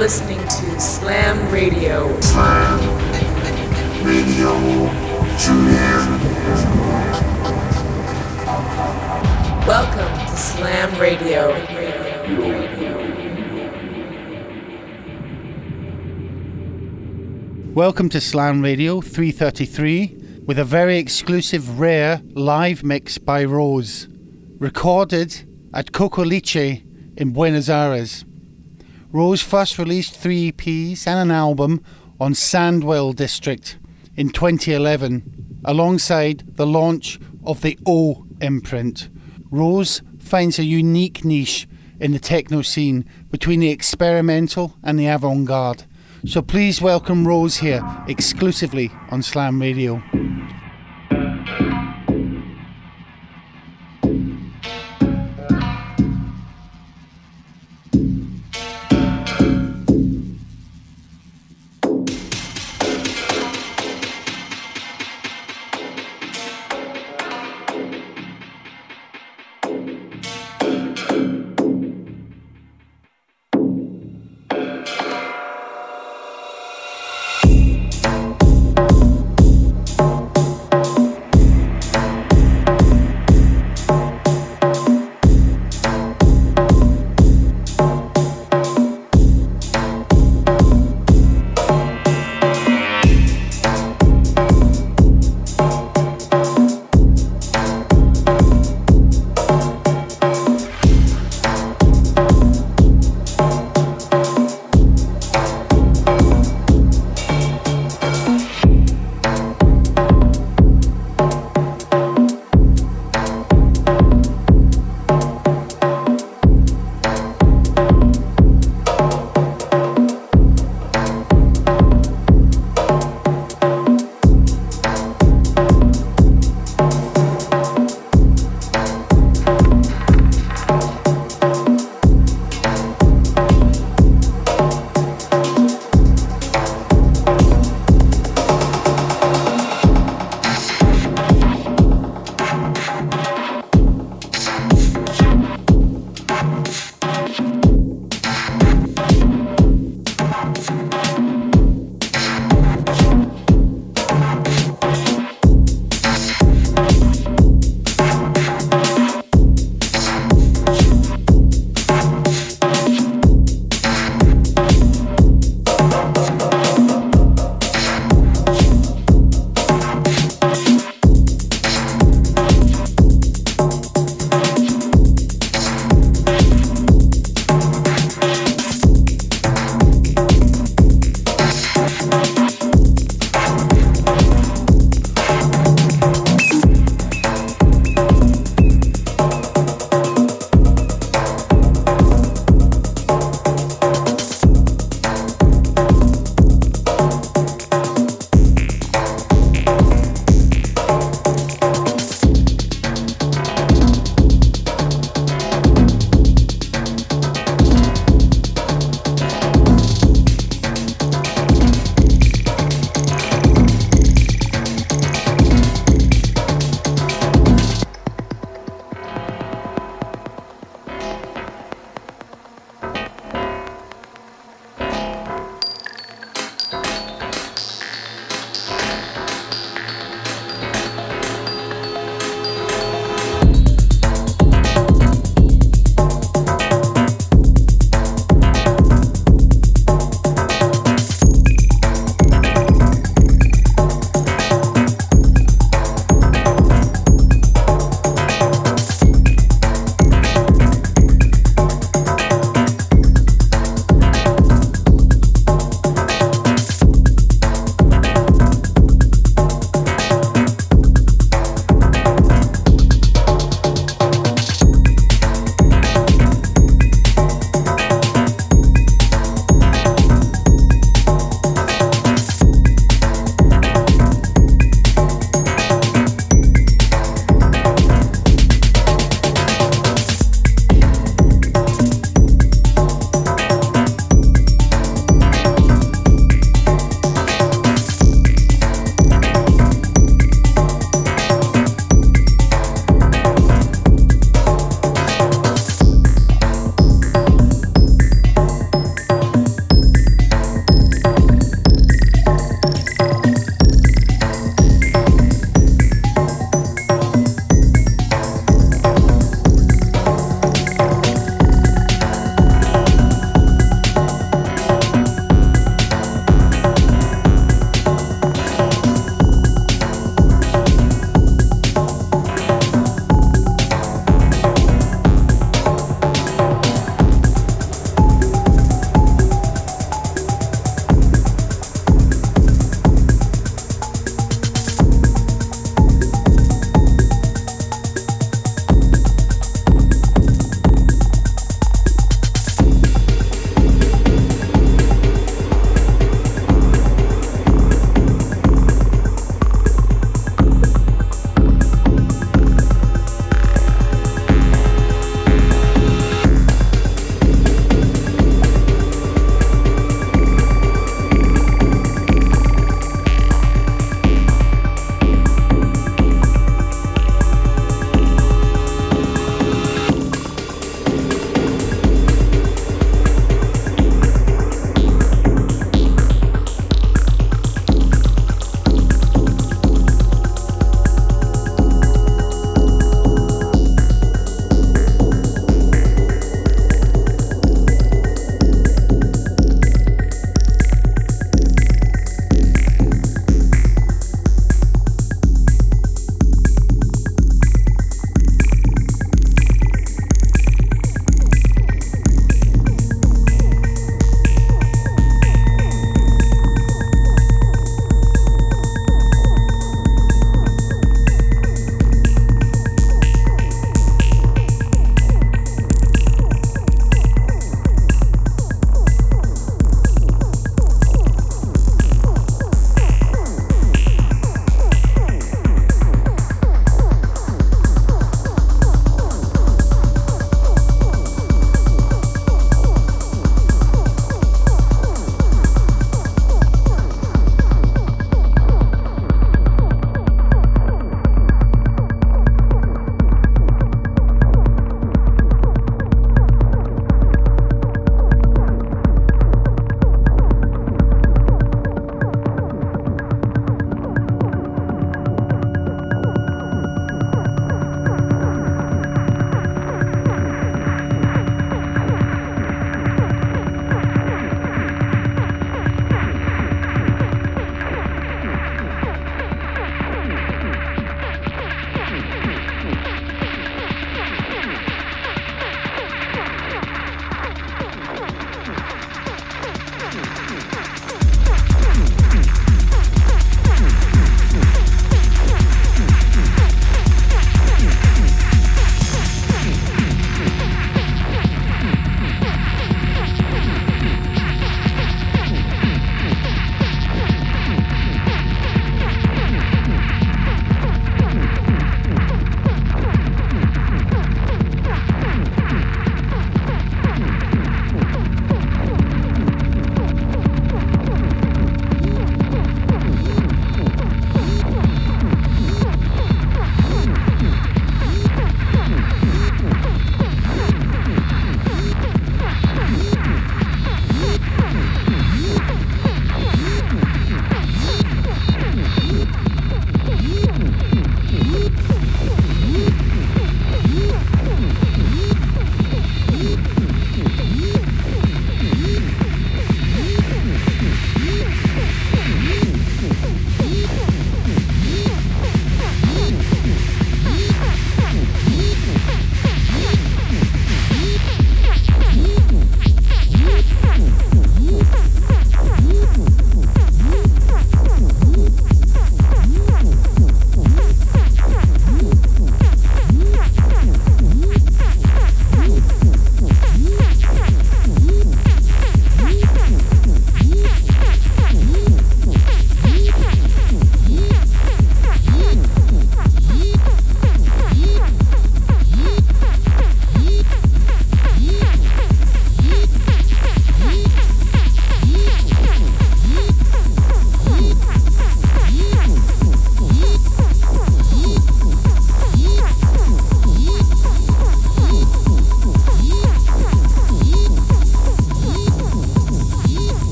listening to Slam Radio. Slam Radio. Welcome to Slam Radio. Welcome to Slam Radio 333 with a very exclusive rare live mix by Rrose, recorded at Cocoliche in Buenos Aires. Rrose first released three EPs and an album on Sandwell District in 2011, alongside the launch of the Eaux imprint. Rrose finds a unique niche in the techno scene between the experimental and the avant garde. So please welcome Rrose here exclusively on Slam Radio.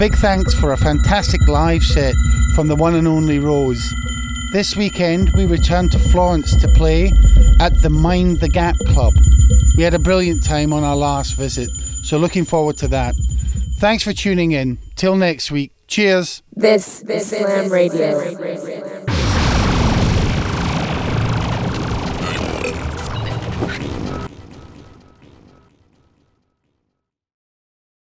Big thanks for a fantastic live set from the one and only Rrose. This weekend, we return to Florence to play at the Mind the Gap Club. We had a brilliant time on our last visit, so looking forward to that. Thanks for tuning in. Till next week. Cheers. This is Slam Radio.